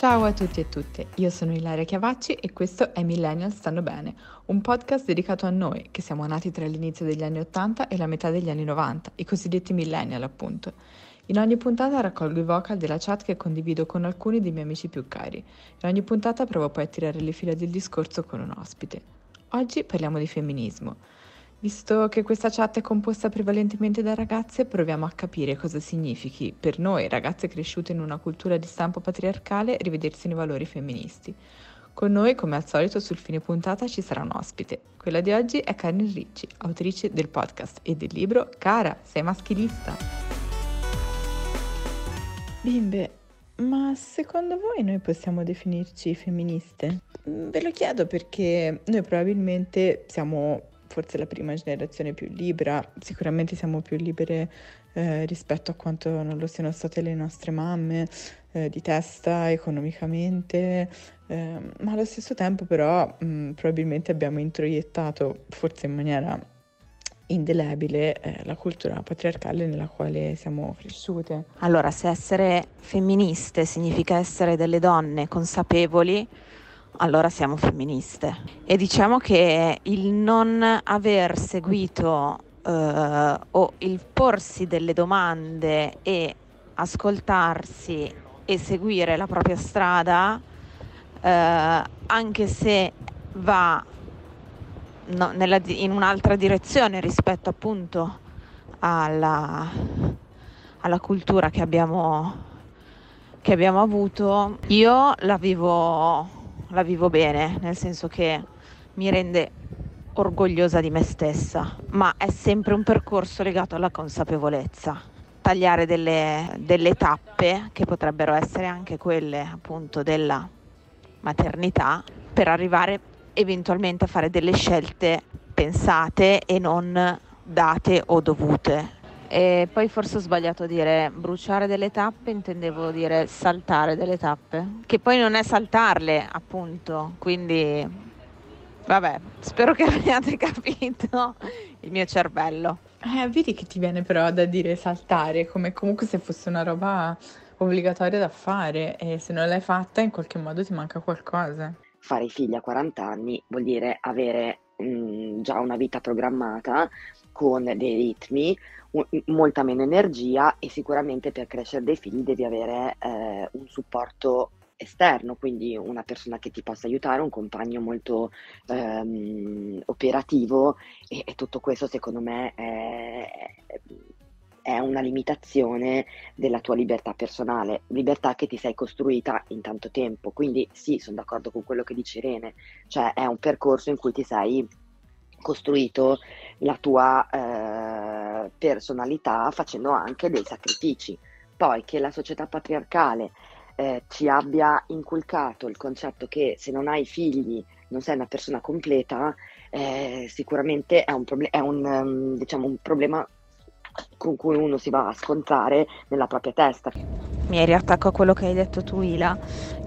Ciao a tutti e tutte, io sono Ilaria Chiavacci e questo è Millennial Stanno Bene, un podcast dedicato a noi che siamo nati tra l'inizio degli anni 80 e la metà degli anni 90, i cosiddetti millennial appunto. In ogni puntata raccolgo i vocal della chat che condivido con alcuni dei miei amici più cari. In ogni puntata provo poi a tirare le fila del discorso con un ospite. Oggi parliamo di femminismo. Visto che questa chat è composta prevalentemente da ragazze, proviamo a capire cosa significhi per noi, ragazze cresciute in una cultura di stampo patriarcale, rivedersi nei valori femministi. Con noi, come al solito, sul fine puntata ci sarà un ospite. Quella di oggi è Karen Ricci, autrice del podcast e del libro Cara, sei maschilista. Bimbe, ma secondo voi noi possiamo definirci femministe? Ve lo chiedo perché noi probabilmente siamo forse la prima generazione più libera, sicuramente siamo più libere eh, rispetto a quanto non lo siano state le nostre mamme, eh, di testa, economicamente, eh, ma allo stesso tempo però mh, probabilmente abbiamo introiettato, forse in maniera indelebile, eh, la cultura patriarcale nella quale siamo cresciute. Allora, se essere femministe significa essere delle donne consapevoli, allora siamo femministe. E diciamo che il non aver seguito eh, o il porsi delle domande e ascoltarsi e seguire la propria strada, eh, anche se va no, nella, in un'altra direzione rispetto appunto alla, alla cultura che abbiamo, che abbiamo avuto, io la vivo la vivo bene, nel senso che mi rende orgogliosa di me stessa, ma è sempre un percorso legato alla consapevolezza. Tagliare delle, delle tappe, che potrebbero essere anche quelle appunto della maternità, per arrivare eventualmente a fare delle scelte pensate e non date o dovute. E poi forse ho sbagliato a dire bruciare delle tappe, intendevo dire saltare delle tappe, che poi non è saltarle, appunto, quindi vabbè, spero che abbiate capito il mio cervello. Eh, vedi che ti viene però da dire saltare, come comunque se fosse una roba obbligatoria da fare e se non l'hai fatta in qualche modo ti manca qualcosa. Fare i figli a 40 anni vuol dire avere mh, mm, già una vita programmata con dei ritmi, molta meno energia e sicuramente per crescere dei figli devi avere eh, un supporto esterno, quindi una persona che ti possa aiutare, un compagno molto ehm, operativo e, e, tutto questo secondo me è, è, una limitazione della tua libertà personale, libertà che ti sei costruita in tanto tempo, quindi sì, sono d'accordo con quello che dice Irene, cioè è un percorso in cui ti sei costruito la tua eh, personalità facendo anche dei sacrifici. Poi che la società patriarcale eh, ci abbia inculcato il concetto che se non hai figli non sei una persona completa, eh, sicuramente è un, proble- è un, um, diciamo, un problema con cui uno si va a scontrare nella propria testa. Mi riattacco a quello che hai detto tu, Ila,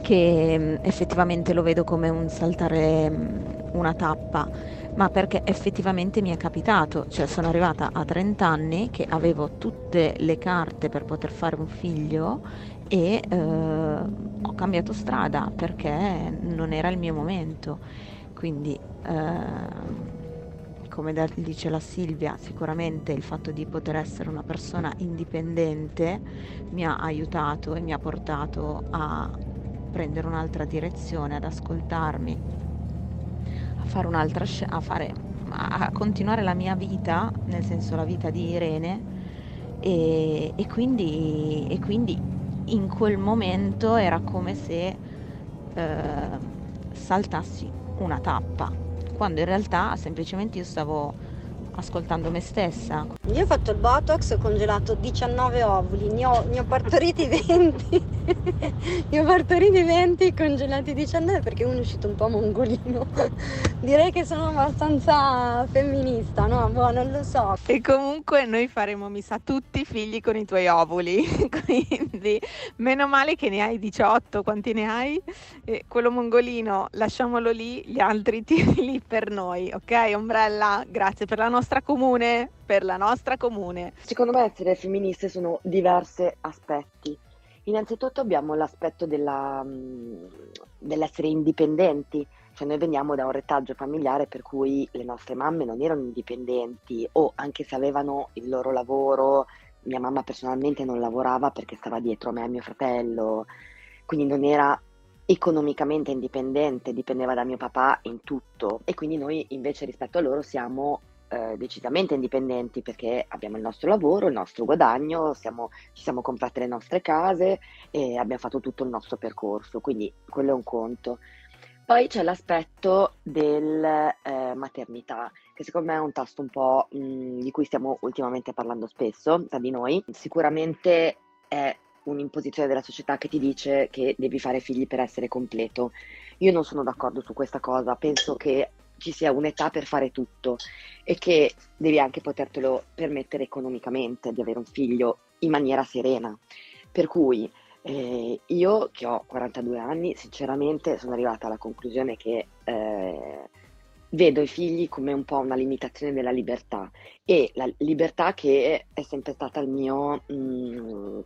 che mm, effettivamente lo vedo come un saltare mm, una tappa ma perché effettivamente mi è capitato, cioè sono arrivata a 30 anni che avevo tutte le carte per poter fare un figlio e eh, ho cambiato strada perché non era il mio momento. Quindi, eh, come dice la Silvia, sicuramente il fatto di poter essere una persona indipendente mi ha aiutato e mi ha portato a prendere un'altra direzione, ad ascoltarmi a fare un'altra a fare a continuare la mia vita, nel senso la vita di Irene e, e, quindi, e quindi in quel momento era come se eh, saltassi una tappa, quando in realtà semplicemente io stavo ascoltando me stessa. Io ho fatto il Botox, ho congelato 19 ovuli, ne ho, ne ho partoriti 20. ne ho partoriti 20 congelati 19 perché uno è uscito un po' mongolino. Direi che sono abbastanza femminista, no? Boh, non lo so. E comunque noi faremo, mi sa, tutti figli con i tuoi ovuli. Quindi meno male che ne hai 18, quanti ne hai? E quello mongolino lasciamolo lì, gli altri tiri per noi, ok? Ombrella, grazie per la nostra nostra comune, per la nostra comune. Secondo me essere femministe sono diversi aspetti. Innanzitutto abbiamo l'aspetto della, dell'essere indipendenti, cioè noi veniamo da un retaggio familiare per cui le nostre mamme non erano indipendenti o anche se avevano il loro lavoro, mia mamma personalmente non lavorava perché stava dietro a me e a mio fratello, quindi non era economicamente indipendente, dipendeva da mio papà in tutto e quindi noi invece rispetto a loro siamo eh, decisamente indipendenti perché abbiamo il nostro lavoro, il nostro guadagno, siamo, ci siamo comprate le nostre case e abbiamo fatto tutto il nostro percorso, quindi quello è un conto. Poi c'è l'aspetto della eh, maternità, che secondo me è un tasto un po' mh, di cui stiamo ultimamente parlando spesso tra di noi. Sicuramente è un'imposizione della società che ti dice che devi fare figli per essere completo. Io non sono d'accordo su questa cosa, penso che ci sia un'età per fare tutto e che devi anche potertelo permettere economicamente di avere un figlio in maniera serena. Per cui eh, io che ho 42 anni, sinceramente sono arrivata alla conclusione che eh, vedo i figli come un po' una limitazione della libertà e la libertà che è sempre stata il mio mh, mm,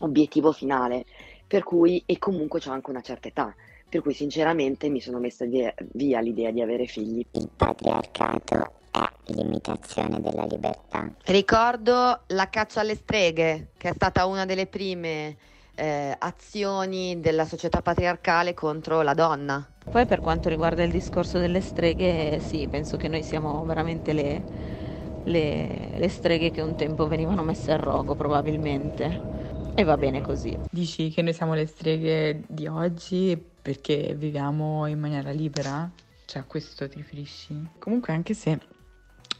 obiettivo finale, per cui e comunque c'ho anche una certa età, per cui sinceramente mi sono messa via, via l'idea di avere figli. Il patriarcato è limitazione della libertà. Ricordo la caccia alle streghe, che è stata una delle prime eh, azioni della società patriarcale contro la donna. Poi per quanto riguarda il discorso delle streghe, sì, penso che noi siamo veramente le, le, le streghe che un tempo venivano messe a rogo probabilmente. E va bene così. Dici che noi siamo le streghe di oggi perché viviamo in maniera libera? Cioè a questo ti riferisci? Comunque anche se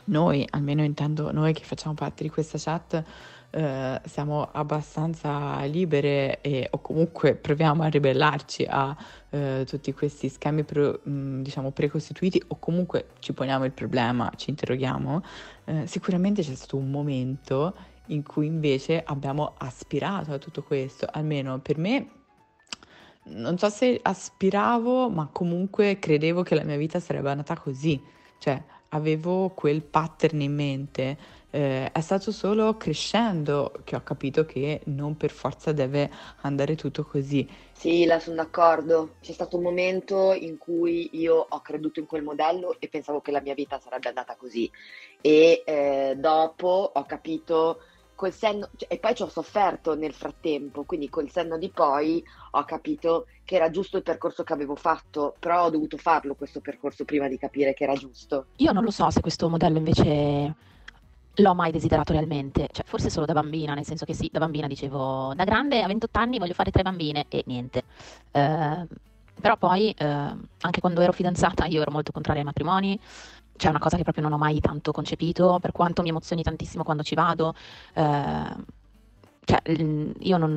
noi, almeno intendo noi che facciamo parte di questa chat, eh, siamo abbastanza libere e, o comunque proviamo a ribellarci a eh, tutti questi schemi pro, mh, diciamo precostituiti o comunque ci poniamo il problema, ci interroghiamo, eh, sicuramente c'è stato un momento in cui invece abbiamo aspirato a tutto questo, almeno per me non so se aspiravo, ma comunque credevo che la mia vita sarebbe andata così, cioè avevo quel pattern in mente eh, è stato solo crescendo che ho capito che non per forza deve andare tutto così. Sì, la sono d'accordo. C'è stato un momento in cui io ho creduto in quel modello e pensavo che la mia vita sarebbe andata così. E eh, dopo ho capito col senno, cioè, e poi ci ho sofferto nel frattempo, quindi col senno di poi ho capito che era giusto il percorso che avevo fatto, però ho dovuto farlo questo percorso prima di capire che era giusto. Io non lo so se questo modello invece l'ho mai desiderato realmente, cioè forse solo da bambina, nel senso che sì, da bambina dicevo da grande a 28 anni voglio fare tre bambine e niente. Eh, però poi eh, anche quando ero fidanzata io ero molto contraria ai matrimoni, c'è una cosa che proprio non ho mai tanto concepito, per quanto mi emozioni tantissimo quando ci vado. Eh, cioè, io non,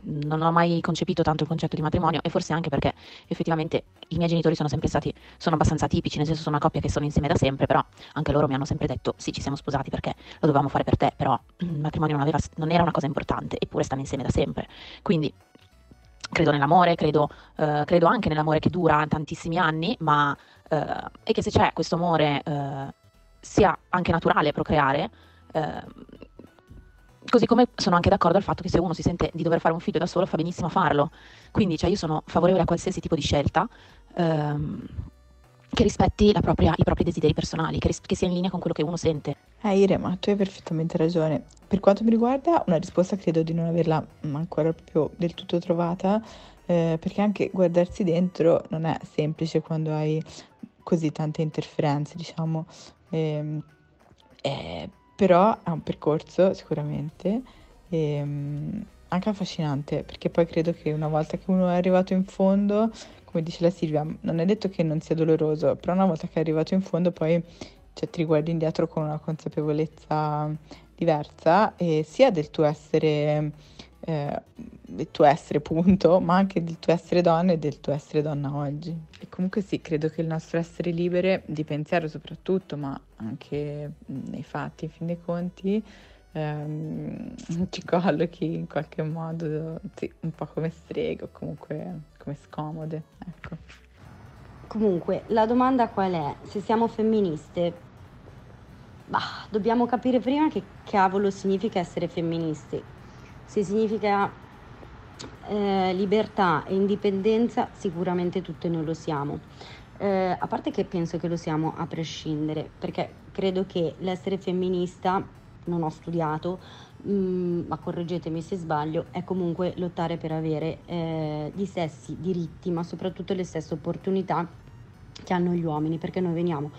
non, ho mai concepito tanto il concetto di matrimonio e forse anche perché effettivamente i miei genitori sono sempre stati, sono abbastanza tipici, nel senso sono una coppia che sono insieme da sempre, però anche loro mi hanno sempre detto sì ci siamo sposati perché lo dovevamo fare per te, però il matrimonio non, aveva, non era una cosa importante, eppure stanno insieme da sempre. Quindi credo nell'amore, credo, eh, credo anche nell'amore che dura tantissimi anni, ma eh, e che se c'è questo amore eh, sia anche naturale procreare, eh, Così come sono anche d'accordo al fatto che se uno si sente di dover fare un figlio da solo fa benissimo farlo. Quindi cioè, io sono favorevole a qualsiasi tipo di scelta ehm, che rispetti propria, i propri desideri personali, che, ris- che, sia in linea con quello che uno sente. Eh Irema, tu hai perfettamente ragione. Per quanto mi riguarda, una risposta credo di non averla ancora proprio del tutto trovata, eh, perché anche guardarsi dentro non è semplice quando hai così tante interferenze, diciamo. Eh, eh, però è un percorso sicuramente e, um, anche affascinante perché poi credo che una volta che uno è arrivato in fondo, come dice la Silvia, non è detto che non sia doloroso, però una volta che è arrivato in fondo poi cioè, ti riguardi indietro con una consapevolezza diversa e sia del tuo essere eh, del tuo essere punto, ma anche del tuo essere donna e del tuo essere donna oggi. E comunque sì, credo che il nostro essere libere, di pensiero soprattutto, ma anche nei fatti, in fin dei conti, ehm, ci collochi in qualche modo sì, un po' come streghe o comunque come scomode. Ecco. Comunque, la domanda qual è? Se siamo femministe, bah, dobbiamo capire prima che cavolo significa essere femministi se significa eh, libertà e indipendenza sicuramente tutte noi lo siamo. Eh, a parte che penso che lo siamo a prescindere, perché credo che l'essere femminista, non ho studiato, mh, mm, ma correggetemi se sbaglio, è comunque lottare per avere eh, gli stessi diritti, ma soprattutto le stesse opportunità che hanno gli uomini, perché noi veniamo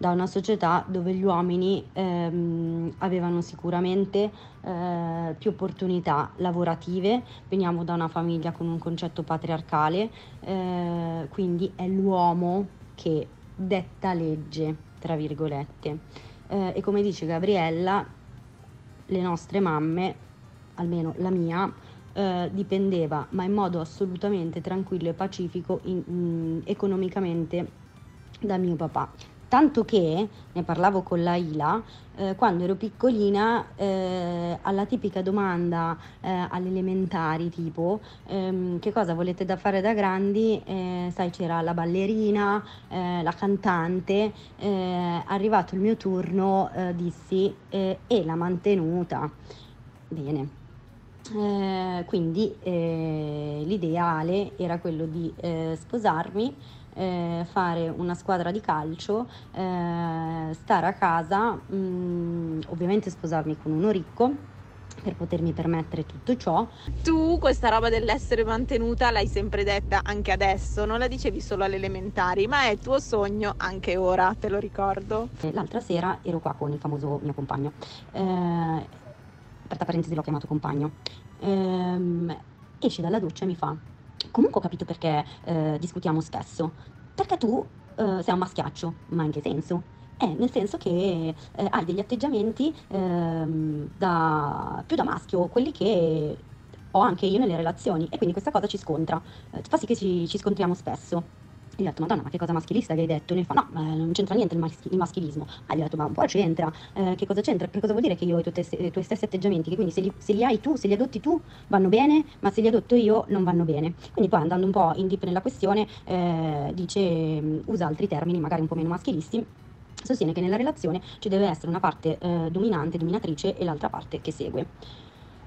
da una società dove gli uomini ehm, avevano sicuramente eh, più opportunità lavorative, veniamo da una famiglia con un concetto patriarcale, eh, quindi è l'uomo che detta legge, tra virgolette. Eh, e come dice Gabriella, le nostre mamme, almeno la mia, eh, dipendeva, ma in modo assolutamente tranquillo e pacifico in, in, economicamente da mio papà. Tanto che, ne parlavo con la Ila, eh, quando ero piccolina, eh, alla tipica domanda eh, alle elementari, tipo ehm, che cosa volete da fare da grandi, eh, sai c'era la ballerina, eh, la cantante, eh, arrivato il mio turno dissi e la mantenuta. Bene. quindi l'ideale era quello di sposarmi eh, fare una squadra di calcio, eh, stare a casa, mh, mm, ovviamente sposarmi con uno ricco per potermi permettere tutto ciò. Tu questa roba dell'essere mantenuta l'hai sempre detta anche adesso, non la dicevi solo alle elementari, ma è tuo sogno anche ora, te lo ricordo. L'altra sera ero qua con il famoso mio compagno. Eh, aperta parentesi l'ho chiamato compagno. Eh, esce dalla doccia e mi fa Comunque ho capito perché eh, discutiamo spesso. Perché tu eh, sei un maschiaccio, ma in che senso? Eh, nel senso che eh, hai degli atteggiamenti ehm, da, più da maschio, quelli che ho anche io nelle relazioni e quindi questa cosa ci scontra, eh, fa sì che ci, ci scontriamo spesso. Gli ho detto, madonna, ma che cosa maschilista che hai detto? E lui fa, no, eh, non c'entra niente il, maschi- il maschilismo. Ah, gli ho detto, ma un po' c'entra. Eh, che cosa c'entra? Per cosa vuol dire che io ho i, tuoi, tuoi stessi atteggiamenti? Che quindi se li, se li, hai tu, se li adotti tu, vanno bene, ma se li adotto io, non vanno bene. Quindi poi andando un po' in deep nella questione, eh, dice, mm, usa altri termini, magari un po' meno maschilisti, sostiene che nella relazione ci deve essere una parte eh, dominante, dominatrice e l'altra parte che segue.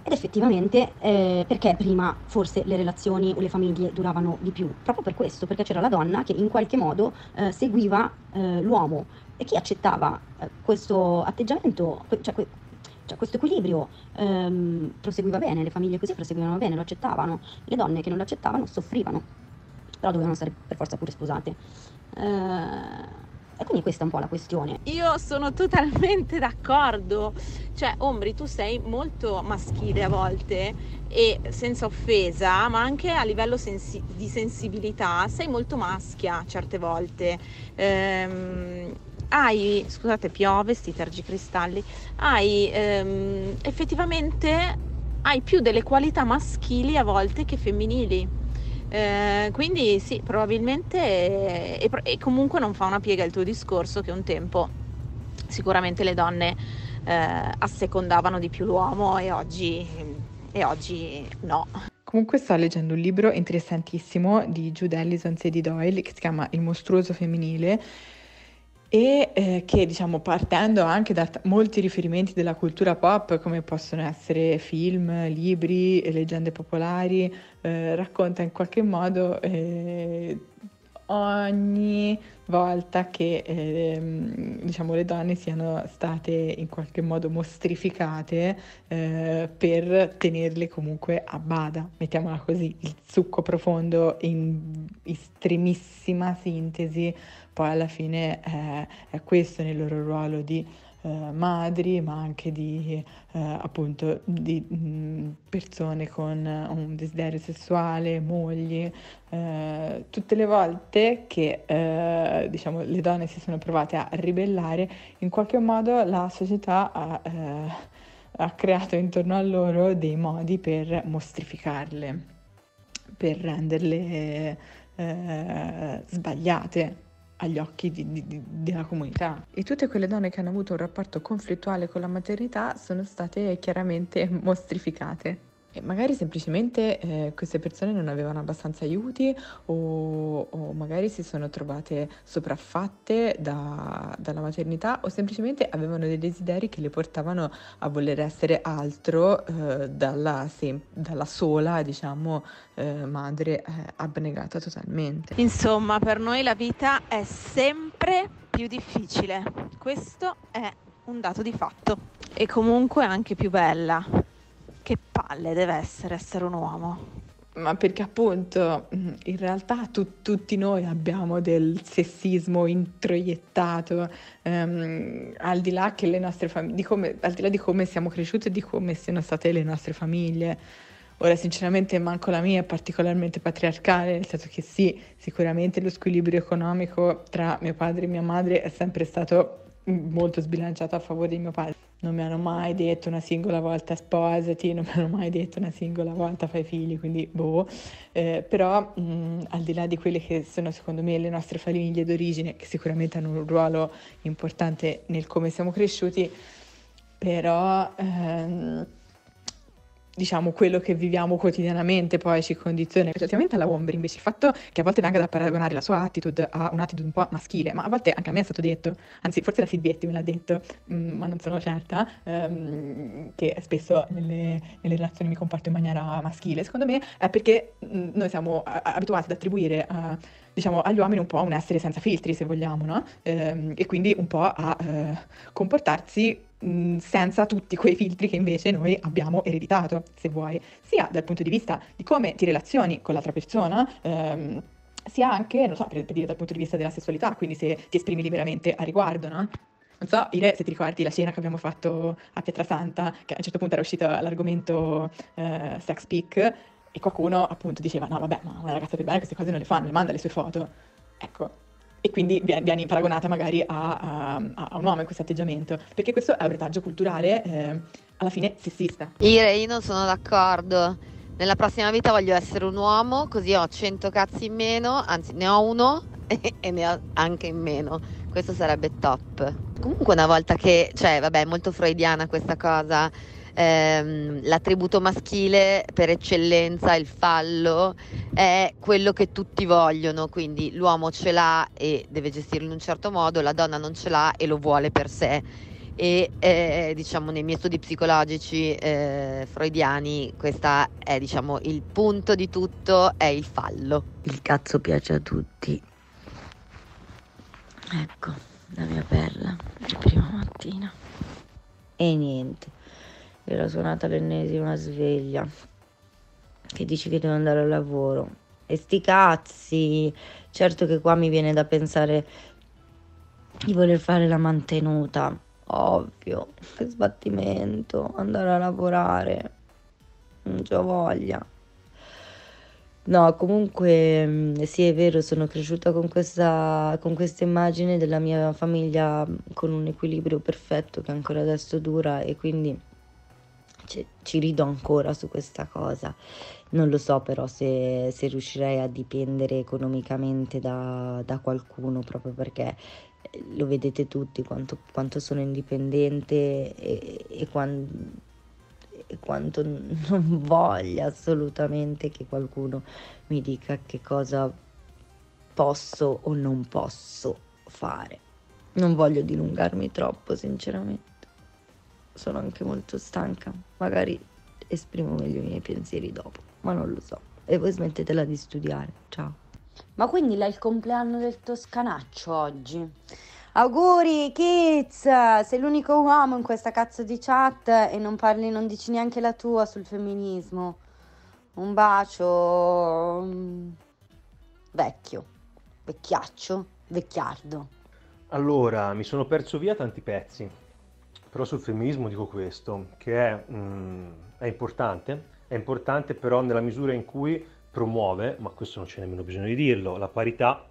Ed effettivamente eh, perché prima forse le relazioni o le famiglie duravano di più? Proprio per questo, perché c'era la donna che in qualche modo eh, seguiva eh, l'uomo e chi accettava eh, questo atteggiamento, cioè, que- cioè questo equilibrio ehm, proseguiva bene, le famiglie così proseguivano bene, lo accettavano, le donne che non lo accettavano soffrivano, però dovevano essere per forza pure sposate. E quindi questa è un po' la questione. Io sono totalmente d'accordo. Cioè, Ombri, tu sei molto maschile a volte e senza offesa, ma anche a livello sensi- di sensibilità, sei molto maschia certe volte. Ehm, hai, scusate, piove, sti tergicristalli, hai ehm, effettivamente hai più delle qualità maschili a volte che femminili. Eh, quindi sì, probabilmente e, e, comunque non fa una piega il tuo discorso che un tempo sicuramente le donne eh, assecondavano di più l'uomo e oggi, e oggi no. Comunque sto leggendo un libro interessantissimo di Jude Ellison e di Doyle che si chiama Il mostruoso femminile e eh, che diciamo partendo anche da t- molti riferimenti della cultura pop come possono essere film, libri, leggende popolari, eh, racconta in qualche modo eh, ogni volta che eh, diciamo, le donne siano state in qualche modo mostrificate eh, per tenerle comunque a bada, mettiamola così, il succo profondo in estremissima sintesi poi alla fine è, è questo nel loro ruolo di eh, madri, ma anche di, eh, appunto, di mh, persone con un desiderio sessuale, mogli. Eh, tutte le volte che eh, diciamo, le donne si sono provate a ribellare, in qualche modo la società ha, eh, ha creato intorno a loro dei modi per mostrificarle, per renderle eh, sbagliate agli occhi di, di, di, della comunità. E tutte quelle donne che hanno avuto un rapporto conflittuale con la maternità sono state chiaramente mostrificate. E magari semplicemente eh, queste persone non avevano abbastanza aiuti o, o magari si sono trovate sopraffatte da, dalla maternità o semplicemente avevano dei desideri che le portavano a voler essere altro eh, dalla, sem- dalla, sola, diciamo, eh, madre eh, abnegata totalmente. Insomma, per noi la vita è sempre più difficile. Questo è un dato di fatto. E comunque anche più bella che palle deve essere essere un uomo. Ma perché appunto in realtà tu, tutti noi abbiamo del sessismo introiettato, ehm, al di le nostre famiglie, al di là di come siamo cresciuti e di come siano state le nostre famiglie. Ora sinceramente manco la mia è particolarmente patriarcale, nel senso che sì, sicuramente lo squilibrio economico tra mio padre e mia madre è sempre stato molto sbilanciato a favore di mio padre. Non mi hanno mai detto una singola volta sposati, non mi hanno mai detto una singola volta fai figli, quindi boh. Eh, però mh, al di là di quelle che sono secondo me le nostre famiglie d'origine, che sicuramente hanno un ruolo importante nel come siamo cresciuti, però... Ehm, diciamo, quello che viviamo quotidianamente poi ci condiziona relativamente alla Womber invece il fatto che a volte venga da paragonare la sua attitude a un'attitude un po' maschile ma a volte anche a me è stato detto anzi forse la Silvietti me l'ha detto mh, mm, ma non sono certa ehm, che spesso nelle, nelle, relazioni mi comporto in maniera maschile. Secondo me è perché mh, mm, noi siamo a- abituati ad attribuire a diciamo, agli uomini un po' un essere senza filtri, se vogliamo, no? Ehm, e quindi un po' a eh, comportarsi senza tutti quei filtri che invece noi abbiamo ereditato, se vuoi, sia dal punto di vista di come ti relazioni con l'altra persona, ehm, sia anche, non so, per, per dire dal punto di vista della sessualità, quindi se ti esprimi liberamente a riguardo, no? Non so, Ire, se ti ricordi la cena che abbiamo fatto a Pietrasanta, che a un certo punto era uscito l'argomento eh, sex peak, e qualcuno appunto diceva, no vabbè, ma una ragazza per bene queste cose non le fanno, le manda le sue foto. Ecco, e quindi vieni paragonata magari a, a, a, un uomo in questo atteggiamento, perché questo è un retaggio culturale eh, alla fine sessista. Ire, io non sono d'accordo. Nella prossima vita voglio essere un uomo, così ho 100 cazzi in meno, anzi ne ho uno e ne ho anche in meno. Questo sarebbe top. Comunque una volta che, cioè vabbè, è molto freudiana questa cosa ehm, l'attributo maschile per eccellenza, il fallo, è quello che tutti vogliono, quindi l'uomo ce l'ha e deve gestirlo in un certo modo, la donna non ce l'ha e lo vuole per sé. E eh, diciamo nei miei studi psicologici eh, freudiani questo è diciamo il punto di tutto è il fallo. Il cazzo piace a tutti. Ecco la mia perla di prima mattina. E niente era suonata l'ennesima sveglia. Che dici che devo andare al lavoro? E sti cazzi! Certo che qua mi viene da pensare di voler fare la mantenuta. Ovvio che sbattimento andare a lavorare. Non c'ho voglia. No, comunque mm, sì, è vero, sono cresciuta con questa, con questa immagine della mia famiglia con un equilibrio perfetto che ancora adesso dura e quindi ci, ci rido ancora su questa cosa. Non lo so però se, se riuscirei a dipendere economicamente da, da qualcuno, proprio perché eh, lo vedete tutti quanto, quanto sono indipendente e, e, quando, e, quanto non voglia assolutamente che qualcuno mi dica che cosa posso o non posso fare. Non voglio dilungarmi troppo, sinceramente sono anche molto stanca, magari esprimo meglio i miei pensieri dopo, ma non lo so. E voi smettetela di studiare, ciao. Ma quindi l'hai il compleanno del toscanaccio oggi? Auguri kids! Sei l'unico uomo in questa cazzo di chat e non parli, non dici neanche la tua sul femminismo. Un bacio mm, vecchio, vecchiaccio, vecchiardo. Allora, mi sono perso via tanti pezzi. Però sul femminismo dico questo, che è, mm, è importante, è importante però nella misura in cui promuove, ma questo non c'è nemmeno bisogno di dirlo, la parità,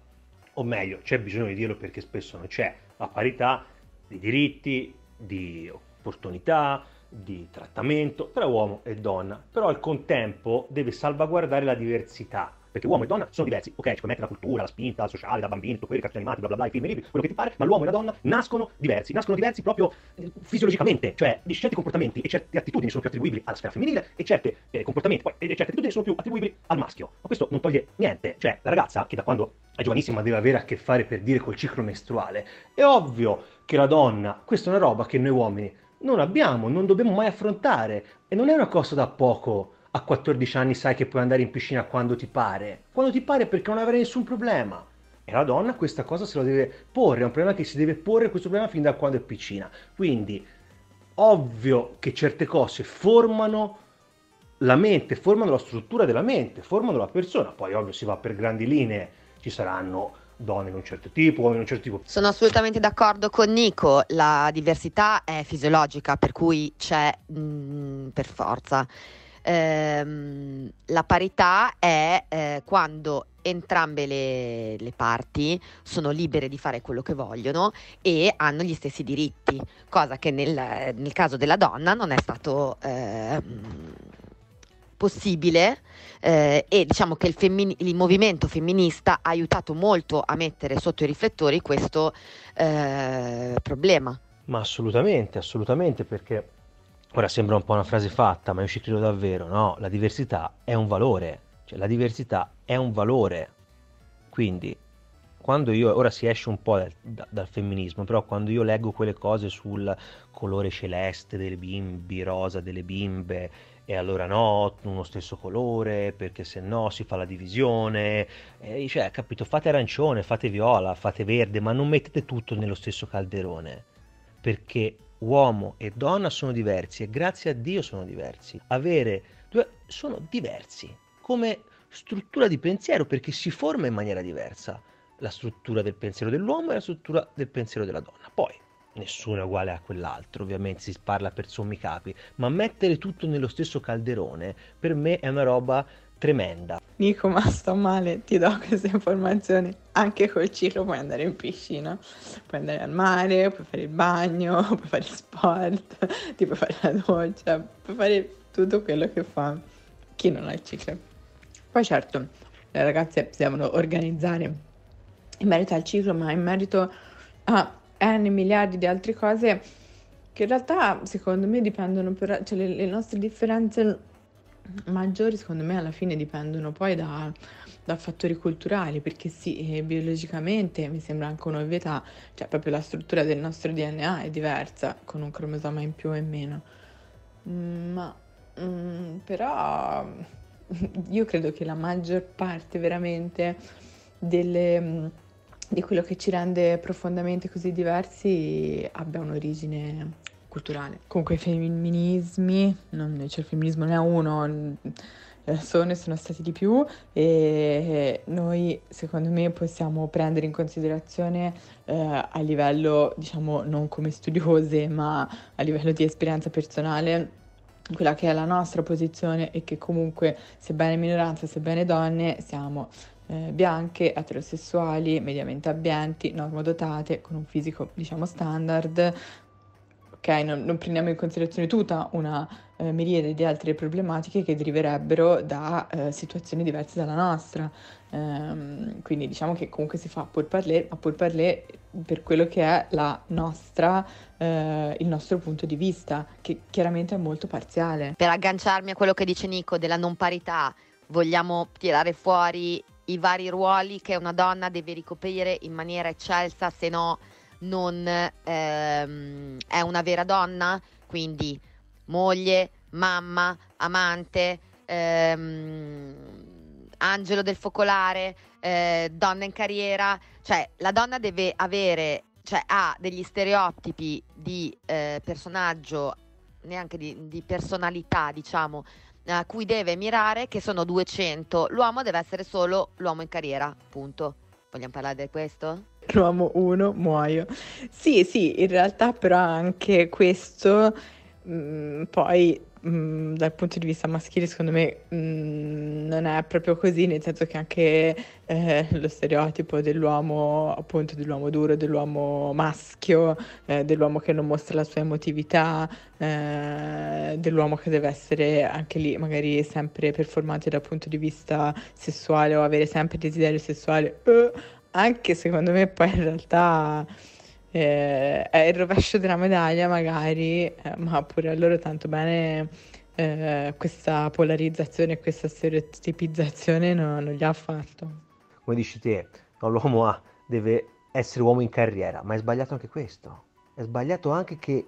o meglio, c'è bisogno di dirlo perché spesso non c'è, la parità di diritti, di opportunità, di trattamento tra uomo e donna, però al contempo deve salvaguardare la diversità perché uomo e donna sono diversi. Ok, ci puoi mettere la cultura, la spinta sociale, da bambini, tutto quello, i cartoni animati, bla bla bla, i film, i libri, quello che ti pare, ma l'uomo e la donna nascono diversi, nascono diversi proprio eh, fisiologicamente, cioè di certi comportamenti e certe attitudini sono più attribuibili alla sfera femminile e certi eh, comportamenti poi, e certe attitudini sono più attribuibili al maschio. Ma questo non toglie niente, cioè la ragazza che da quando è giovanissima deve avere a che fare per dire col ciclo mestruale, è ovvio che la donna, questa è una roba che noi uomini non abbiamo, non dobbiamo mai affrontare e non è una cosa da poco a 14 anni sai che puoi andare in piscina quando ti pare, quando ti pare perché non avrai nessun problema. E la donna questa cosa se lo deve porre, è un problema che si deve porre questo problema fin da quando è piccina. Quindi, ovvio che certe cose formano la mente, formano la struttura della mente, formano la persona. Poi, ovvio, si va per grandi linee, ci saranno donne di un certo tipo, uomini di un certo tipo. Sono assolutamente d'accordo con Nico, la diversità è fisiologica, per cui c'è mh, mm, per forza. Ehm, la parità è eh, quando entrambe le, le, parti sono libere di fare quello che vogliono e hanno gli stessi diritti, cosa che nel, nel caso della donna non è stato eh, possibile eh, e diciamo che il, femmini- il, movimento femminista ha aiutato molto a mettere sotto i riflettori questo eh, problema. Ma assolutamente, assolutamente, perché ora sembra un po' una frase fatta, ma io ci credo davvero, no? La diversità è un valore, cioè la diversità è un valore. Quindi quando io, ora si esce un po' dal, da, dal, femminismo, però quando io leggo quelle cose sul colore celeste delle bimbi, rosa delle bimbe, e allora no, uno stesso colore, perché se no si fa la divisione, e cioè, capito, fate arancione, fate viola, fate verde, ma non mettete tutto nello stesso calderone, perché uomo e donna sono diversi e grazie a Dio sono diversi. Avere due sono diversi come struttura di pensiero perché si forma in maniera diversa la struttura del pensiero dell'uomo e la struttura del pensiero della donna. Poi nessuno è uguale a quell'altro, ovviamente si parla per sommi capi, ma mettere tutto nello stesso calderone per me è una roba tremenda. Nico, ma sto male, ti do queste informazioni. Anche col ciclo puoi andare in piscina, puoi andare al mare, puoi fare il bagno, puoi fare sport, ti puoi fare la doccia, puoi fare tutto quello che fa chi non ha il ciclo. Poi certo, le ragazze si devono organizzare in merito al ciclo, ma in merito a n miliardi di altre cose che in realtà secondo me dipendono per, cioè le, le nostre differenze maggiori secondo me alla fine dipendono poi da, da fattori culturali perché sì biologicamente mi sembra anche un'ovvietà cioè proprio la struttura del nostro DNA è diversa con un cromosoma in più e in meno. Mm, ma mm, però io credo che la maggior parte veramente delle di quello che ci rende profondamente così diversi abbia un'origine culturale. Comunque i femminismi, non, cioè il femminismo ne ha uno, sono, sono stati di più e noi secondo me possiamo prendere in considerazione eh, a livello diciamo non come studiose ma a livello di esperienza personale quella che è la nostra posizione e che comunque sebbene minoranza sebbene donne siamo eh, bianche, eterosessuali, mediamente abbienti, normodotate, con un fisico diciamo standard. Ok, non, non prendiamo in considerazione tutta una eh, miriade di altre problematiche che deriverebbero da eh, situazioni diverse dalla nostra. Ehm, quindi diciamo che comunque si fa pur parler, ma pur parler per quello che è nostra, eh, il nostro punto di vista, che chiaramente è molto parziale. Per agganciarmi a quello che dice Nico della non parità, vogliamo tirare fuori i vari ruoli che una donna deve ricoprire in maniera eccelsa, se no non ehm, è una vera donna, quindi moglie, mamma, amante, ehm, angelo del focolare, eh, donna in carriera, cioè la donna deve avere, cioè ha degli stereotipi di eh, personaggio, neanche di, di personalità, diciamo, a cui deve mirare, che sono 200. L'uomo deve essere solo l'uomo in carriera, punto. Vogliamo parlare di questo? L'uomo 1, muoio. Sì, sì, in realtà però anche questo mh, mm, poi mh, dal punto di vista maschile secondo me mh, non è proprio così, nel senso che anche eh, lo stereotipo dell'uomo, appunto dell'uomo duro, dell'uomo maschio, eh, dell'uomo che non mostra la sua emotività, eh, dell'uomo che deve essere anche lì magari sempre performante dal punto di vista sessuale o avere sempre desiderio sessuale, eh, anche secondo me poi in realtà eh, è il rovescio della medaglia magari, eh, ma pure a loro tanto bene eh, questa polarizzazione questa stereotipizzazione no, non gli ha fatto. Come dici te, no, l'uomo ha, deve essere uomo in carriera, ma è sbagliato anche questo. È sbagliato anche che,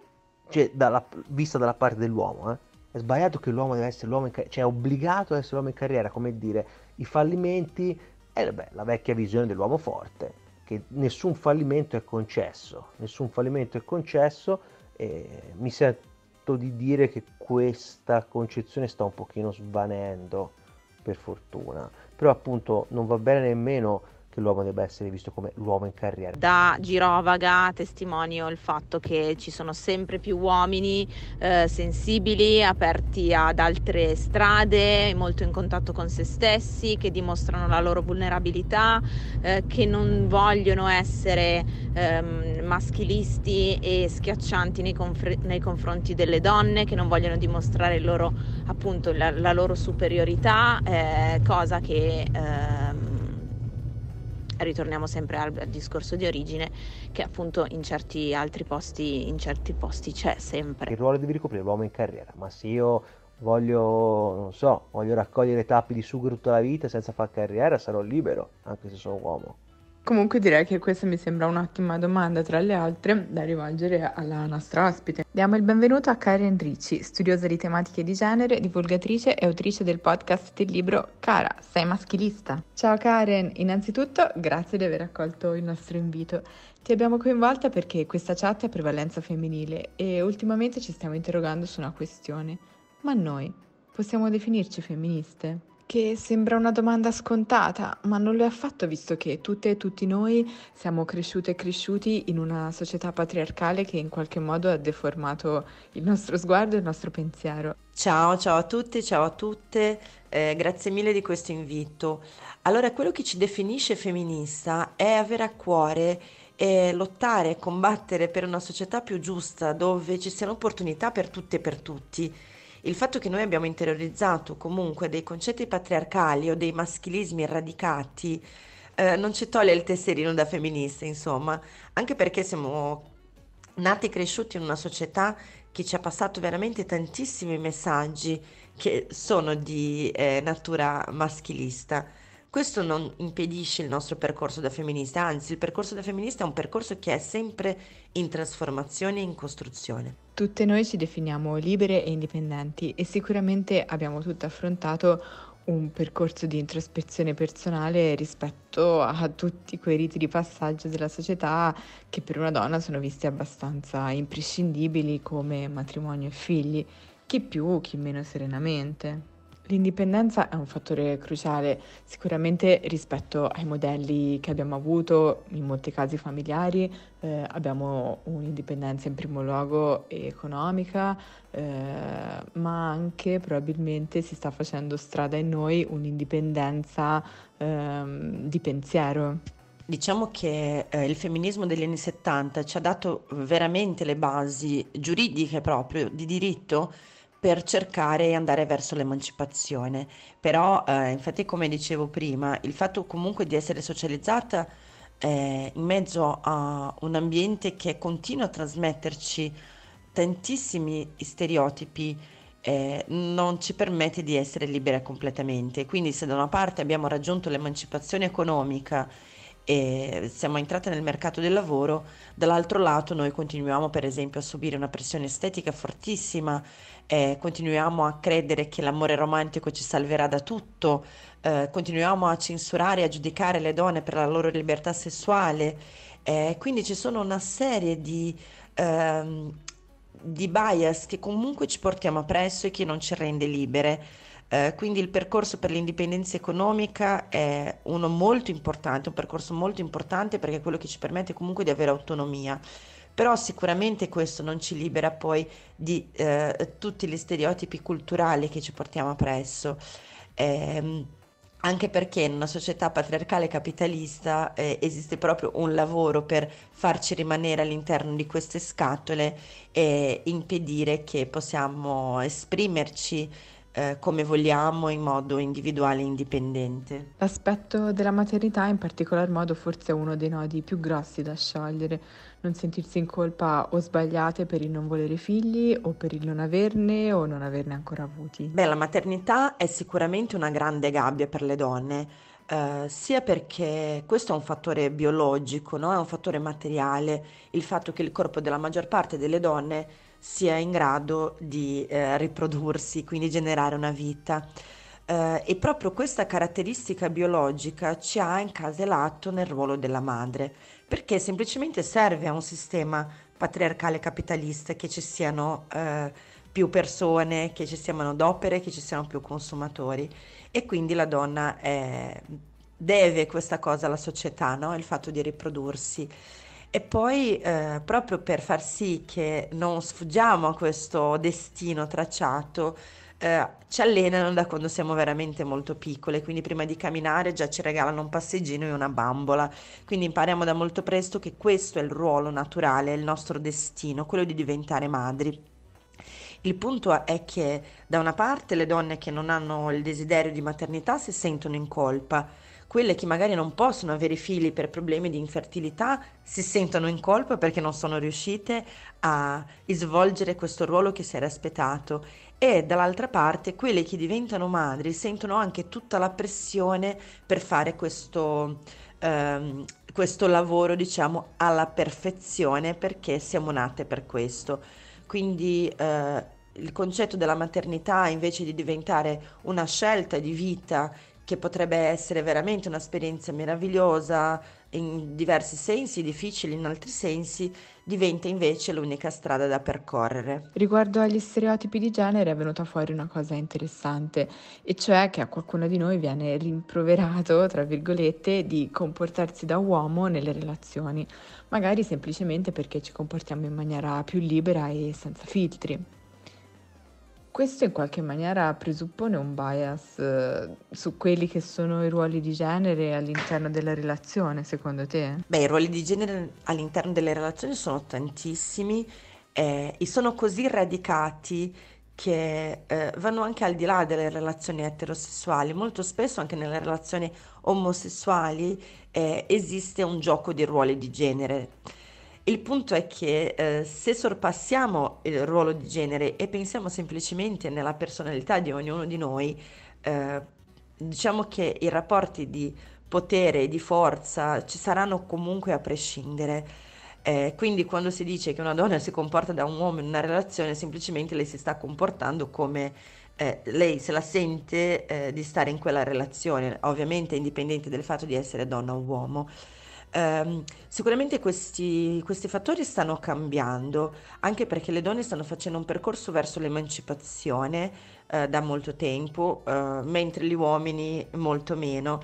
cioè, dalla, vista dalla parte dell'uomo, eh, è sbagliato che l'uomo deve essere l'uomo in carriera, cioè è obbligato ad essere l'uomo in carriera, come dire, i fallimenti, è eh, la vecchia visione dell'uomo forte che nessun fallimento è concesso, nessun fallimento è concesso e mi sento di dire che questa concezione sta un pochino svanendo per fortuna, però appunto non va bene nemmeno che l'uomo debba essere visto come l'uomo in carriera. Da Girovaga testimonio il fatto che ci sono sempre più uomini eh, sensibili, aperti ad altre strade, molto in contatto con se stessi, che dimostrano la loro vulnerabilità, eh, che non vogliono essere ehm, maschilisti e schiaccianti nei, confr- nei, confronti delle donne, che non vogliono dimostrare loro, appunto, la, la loro superiorità, eh, cosa che ehm, ritorniamo sempre al, al, discorso di origine che appunto in certi altri posti, in certi posti c'è sempre. Il ruolo devi ricoprire l'uomo in carriera, ma se io voglio, non so, voglio raccogliere tappi di sugo tutta la vita senza fare carriera, sarò libero, anche se sono uomo. Comunque direi che questa mi sembra un'ottima domanda tra le altre da rivolgere alla nostra ospite. Diamo il benvenuto a Karen Ricci, studiosa di tematiche di genere, divulgatrice e autrice del podcast del libro Cara, sei maschilista. Ciao Karen, innanzitutto grazie di aver accolto il nostro invito. Ti abbiamo coinvolta perché questa chat è a prevalenza femminile e ultimamente ci stiamo interrogando su una questione. Ma noi possiamo definirci femministe? Che sembra una domanda scontata, ma non lo è affatto visto che tutte e tutti noi siamo cresciute e cresciuti in una società patriarcale che in qualche modo ha deformato il nostro sguardo e il nostro pensiero. Ciao, ciao a tutti, ciao a tutte, eh, grazie mille di questo invito. Allora, quello che ci definisce femminista è avere a cuore e lottare e combattere per una società più giusta dove ci siano opportunità per tutte e per tutti il fatto che noi abbiamo interiorizzato comunque dei concetti patriarcali o dei maschilismi radicati eh, non ci toglie il tesserino da femministe, insomma, anche perché siamo nati e cresciuti in una società che ci ha passato veramente tantissimi messaggi che sono di eh, natura maschilista. Questo non impedisce il nostro percorso da femminista, anzi il percorso da femminista è un percorso che è sempre in trasformazione e in costruzione. Tutte noi ci definiamo libere e indipendenti e sicuramente abbiamo tutte affrontato un percorso di introspezione personale rispetto a tutti quei riti di passaggio della società che per una donna sono visti abbastanza imprescindibili come matrimonio e figli, chi più, chi meno serenamente. L'indipendenza è un fattore cruciale sicuramente rispetto ai modelli che abbiamo avuto, in molti casi familiari, eh, abbiamo un'indipendenza in primo luogo economica, eh, ma anche probabilmente si sta facendo strada in noi un'indipendenza eh, di pensiero. Diciamo che eh, il femminismo degli anni 70 ci ha dato veramente le basi giuridiche proprio di diritto per cercare di andare verso l'emancipazione. Però, eh, infatti, come dicevo prima, il fatto comunque di essere socializzata eh, in mezzo a un ambiente che continua a trasmetterci tantissimi stereotipi eh, non ci permette di essere libere completamente. Quindi se da una parte abbiamo raggiunto l'emancipazione economica e siamo entrate nel mercato del lavoro, dall'altro lato noi continuiamo per esempio a subire una pressione estetica fortissima eh, continuiamo a credere che l'amore romantico ci salverà da tutto, eh, continuiamo a censurare e a giudicare le donne per la loro libertà sessuale. Eh, quindi ci sono una serie di, ehm, di bias che comunque ci portiamo appresso e che non ci rende libere. Eh, quindi il percorso per l'indipendenza economica è uno molto importante, un percorso molto importante perché è quello che ci permette comunque di avere autonomia però sicuramente questo non ci libera poi di eh, tutti gli stereotipi culturali che ci portiamo appresso. Eh, anche perché in una società patriarcale capitalista eh, esiste proprio un lavoro per farci rimanere all'interno di queste scatole e impedire che possiamo esprimerci eh, come vogliamo in modo individuale e indipendente. L'aspetto della maternità in particolar modo forse è uno dei nodi più grossi da sciogliere, non sentirsi in colpa o sbagliate per il non volere figli o per il non averne o non averne ancora avuti. Beh, la maternità è sicuramente una grande gabbia per le donne. Uh, sia perché questo è un fattore biologico, no? è un fattore materiale, il fatto che il corpo della maggior parte delle donne sia in grado di eh, riprodursi, quindi generare una vita. Eh, e proprio questa caratteristica biologica ci ha incaselato nel ruolo della madre, perché semplicemente serve a un sistema patriarcale capitalista che ci siano eh, più persone, che ci siano manodopere, che ci siano più consumatori e quindi la donna è, deve questa cosa alla società, no? il fatto di riprodursi. E poi eh, proprio per far sì che non sfuggiamo a questo destino tracciato, eh, ci allenano da quando siamo veramente molto piccole, quindi prima di camminare già ci regalano un passeggino e una bambola, quindi impariamo da molto presto che questo è il ruolo naturale, è il nostro destino, quello di diventare madri. Il punto è che da una parte le donne che non hanno il desiderio di maternità si sentono in colpa, quelle che magari non possono avere figli per problemi di infertilità si sentono in colpa perché non sono riuscite a svolgere questo ruolo che si era aspettato. E dall'altra parte quelle che diventano madri sentono anche tutta la pressione per fare questo, ehm, questo lavoro diciamo alla perfezione perché siamo nate per questo. Quindi eh, il concetto della maternità invece di diventare una scelta di vita che potrebbe essere veramente un'esperienza meravigliosa in diversi sensi, difficili in altri sensi, diventa invece l'unica strada da percorrere. Riguardo agli stereotipi di genere è venuta fuori una cosa interessante, e cioè che a qualcuno di noi viene rimproverato, tra virgolette, di comportarsi da uomo nelle relazioni, magari semplicemente perché ci comportiamo in maniera più libera e senza filtri. Questo in qualche maniera presuppone un bias eh, su quelli che sono i ruoli di genere all'interno della relazione, secondo te? Beh, i ruoli di genere all'interno delle relazioni sono tantissimi eh, e sono così radicati che eh, vanno anche al di là delle relazioni eterosessuali. Molto spesso anche nelle relazioni omosessuali eh, esiste un gioco di ruoli di genere. Il punto è che eh, se sorpassiamo il ruolo di genere e pensiamo semplicemente nella personalità di ognuno di noi, eh, diciamo che i rapporti di potere e di forza ci saranno comunque a prescindere. Eh, quindi quando si dice che una donna si comporta da un uomo in una relazione, semplicemente lei si sta comportando come eh, lei se la sente eh, di stare in quella relazione, ovviamente indipendente dal fatto di essere donna o uomo. Um, sicuramente questi, questi, fattori stanno cambiando, anche perché le donne stanno facendo un percorso verso l'emancipazione uh, da molto tempo, uh, mentre gli uomini molto meno.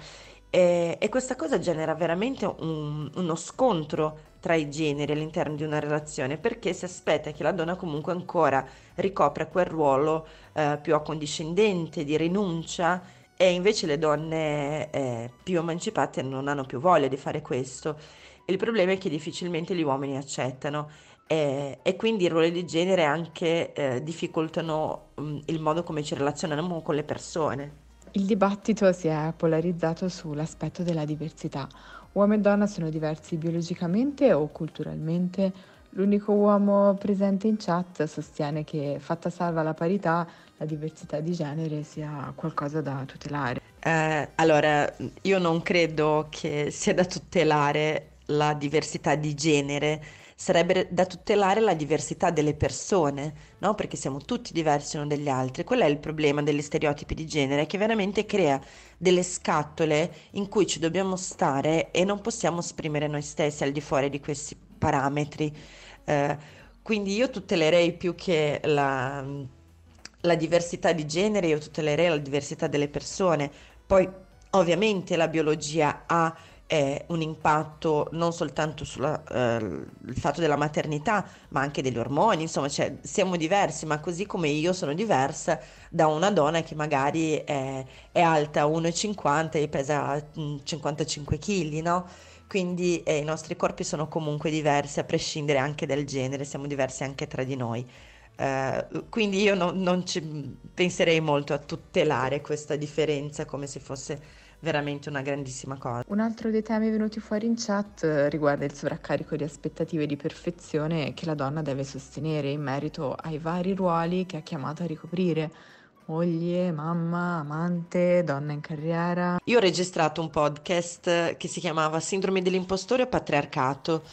E, e questa cosa genera veramente un, uno scontro tra i generi all'interno di una relazione, perché si aspetta che la donna comunque ancora ricopra quel ruolo uh, più accondiscendente, di rinuncia e invece le donne eh, più emancipate non hanno più voglia di fare questo. Il problema è che difficilmente gli uomini accettano e, e quindi i ruoli di genere anche eh, difficoltano mh, mm, il modo come ci relazioniamo con le persone. Il dibattito si è polarizzato sull'aspetto della diversità. Uomo e donna sono diversi biologicamente o culturalmente? L'unico uomo presente in chat sostiene che, fatta salva la parità, la diversità di genere sia qualcosa da tutelare. Eh, allora, io non credo che sia da tutelare la diversità di genere, sarebbe da tutelare la diversità delle persone, no? Perché siamo tutti diversi uno dagli altri. Quello è il problema degli stereotipi di genere, che veramente crea delle scatole in cui ci dobbiamo stare e non possiamo esprimere noi stessi al di fuori di questi parametri. Eh, quindi io tutelerei più che la la diversità di genere, io tutelerei la diversità delle persone. Poi ovviamente la biologia ha eh, un impatto non soltanto sul eh, fatto della maternità, ma anche degli ormoni, insomma, cioè, siamo diversi, ma così come io sono diversa da una donna che magari è, è alta 1,50 e pesa 55 kg, no? Quindi eh, i nostri corpi sono comunque diversi, a prescindere anche dal genere, siamo diversi anche tra di noi. Uh, quindi io no, non ci penserei molto a tutelare questa differenza come se fosse veramente una grandissima cosa. Un altro dei temi venuti fuori in chat eh, riguarda il sovraccarico di aspettative di perfezione che la donna deve sostenere in merito ai vari ruoli che è chiamata a ricoprire. Moglie, mamma, amante, donna in carriera. Io ho registrato un podcast che si chiamava Sindrome dell'impostore o patriarcato,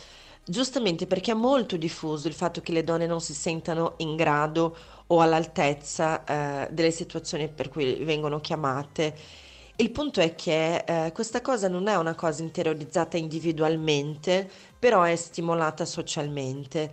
giustamente perché è molto diffuso il fatto che le donne non si sentano in grado o all'altezza eh, delle situazioni per cui vengono chiamate il punto è che eh, questa cosa non è una cosa interiorizzata individualmente, però è stimolata socialmente.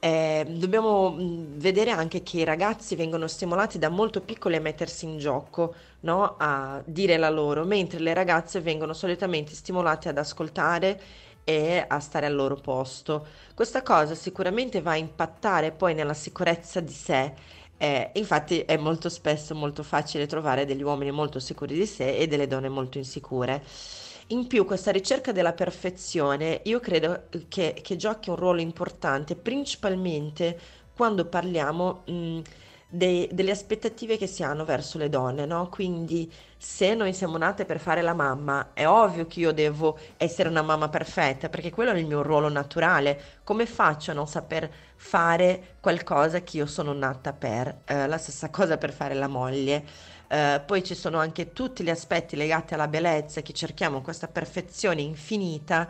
Eh, dobbiamo vedere anche che i ragazzi vengono stimolati da molto piccoli a mettersi in gioco, no? a dire la loro, mentre le ragazze vengono solitamente stimolate ad ascoltare e a stare al loro posto. Questa cosa sicuramente va a impattare poi nella sicurezza di sé eh, infatti è molto spesso molto facile trovare degli uomini molto sicuri di sé e delle donne molto insicure. In più, questa ricerca della perfezione io credo che, che giochi un ruolo importante, principalmente quando parliamo mh, dei, delle aspettative che si hanno verso le donne, no? Quindi se noi siamo nate per fare la mamma, è ovvio che io devo essere una mamma perfetta, perché quello è il mio ruolo naturale. Come faccio a non saper fare qualcosa che io sono nata per? Eh, la stessa cosa per fare la moglie. Uh, poi ci sono anche tutti gli aspetti legati alla bellezza, che cerchiamo questa perfezione infinita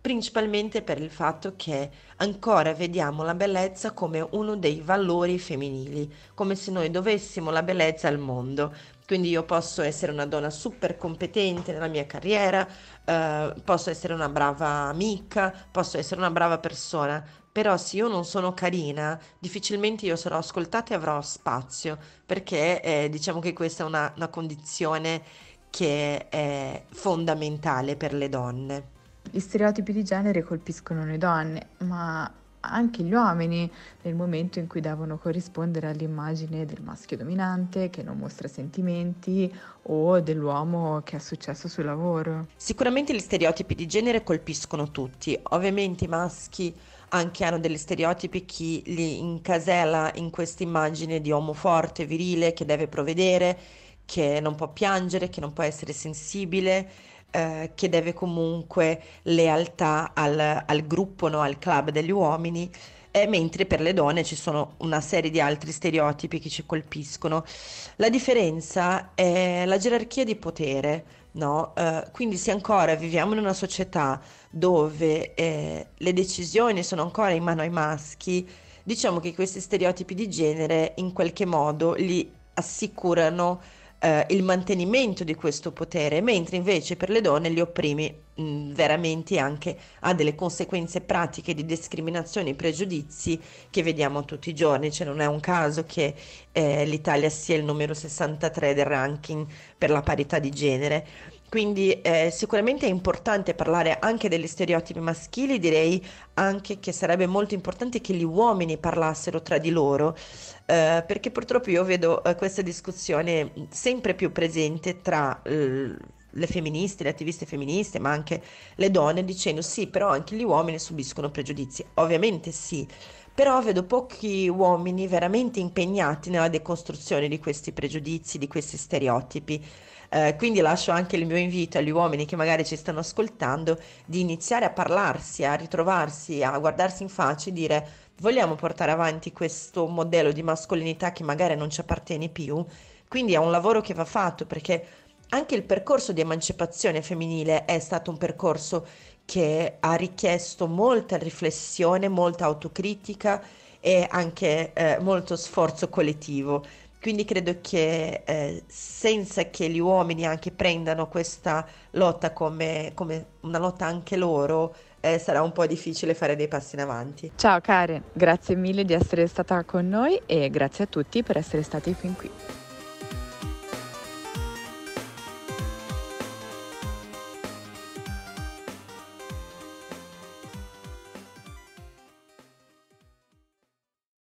principalmente per il fatto che ancora vediamo la bellezza come uno dei valori femminili, come se noi dovessimo la bellezza al mondo. Quindi io posso essere una donna super competente nella mia carriera, eh, posso essere una brava amica, posso essere una brava persona, però se io non sono carina, difficilmente io sarò ascoltata e avrò spazio, perché eh, diciamo che questa è una, una condizione che è fondamentale per le donne. Gli stereotipi di genere colpiscono le donne, ma anche gli uomini nel momento in cui devono corrispondere all'immagine del maschio dominante che non mostra sentimenti o dell'uomo che ha successo sul lavoro. Sicuramente gli stereotipi di genere colpiscono tutti, ovviamente i maschi anche hanno degli stereotipi, chi li incasella in questa immagine di uomo forte, virile, che deve provvedere, che non può piangere, che non può essere sensibile eh, che deve comunque lealtà al, al gruppo, no? al club degli uomini. Eh, mentre per le donne ci sono una serie di altri stereotipi che ci colpiscono. La differenza è la gerarchia di potere, no? Eh, quindi se ancora viviamo in una società dove eh, le decisioni sono ancora in mano ai maschi, diciamo che questi stereotipi di genere in qualche modo li assicurano eh, il mantenimento di questo potere, mentre invece per le donne li opprimi mh, veramente anche ha delle conseguenze pratiche di discriminazione e pregiudizi che vediamo tutti i giorni, cioè non è un caso che eh, l'Italia sia il numero 63 del ranking per la parità di genere. Quindi eh, sicuramente è importante parlare anche degli stereotipi maschili, direi anche che sarebbe molto importante che gli uomini parlassero tra di loro, eh, perché purtroppo io vedo eh, questa discussione sempre più presente tra le femministe, le attiviste femministe, ma anche le donne, dicendo sì, però anche gli uomini subiscono pregiudizi. Ovviamente sì, però vedo pochi uomini veramente impegnati nella decostruzione di questi pregiudizi, di questi stereotipi. Eh, quindi lascio anche il mio invito agli uomini che magari ci stanno ascoltando di iniziare a parlarsi, a ritrovarsi, a guardarsi in faccia e dire vogliamo portare avanti questo modello di mascolinità che magari non ci appartiene più. Quindi è un lavoro che va fatto perché anche il percorso di emancipazione femminile è stato un percorso che ha richiesto molta riflessione, molta autocritica e anche eh, molto sforzo collettivo. Quindi credo che eh, senza che gli uomini anche prendano questa lotta come, come una lotta anche loro, eh, sarà un po' difficile fare dei passi in avanti. Ciao Karen, grazie mille di essere stata con noi e grazie a tutti per essere stati fin qui.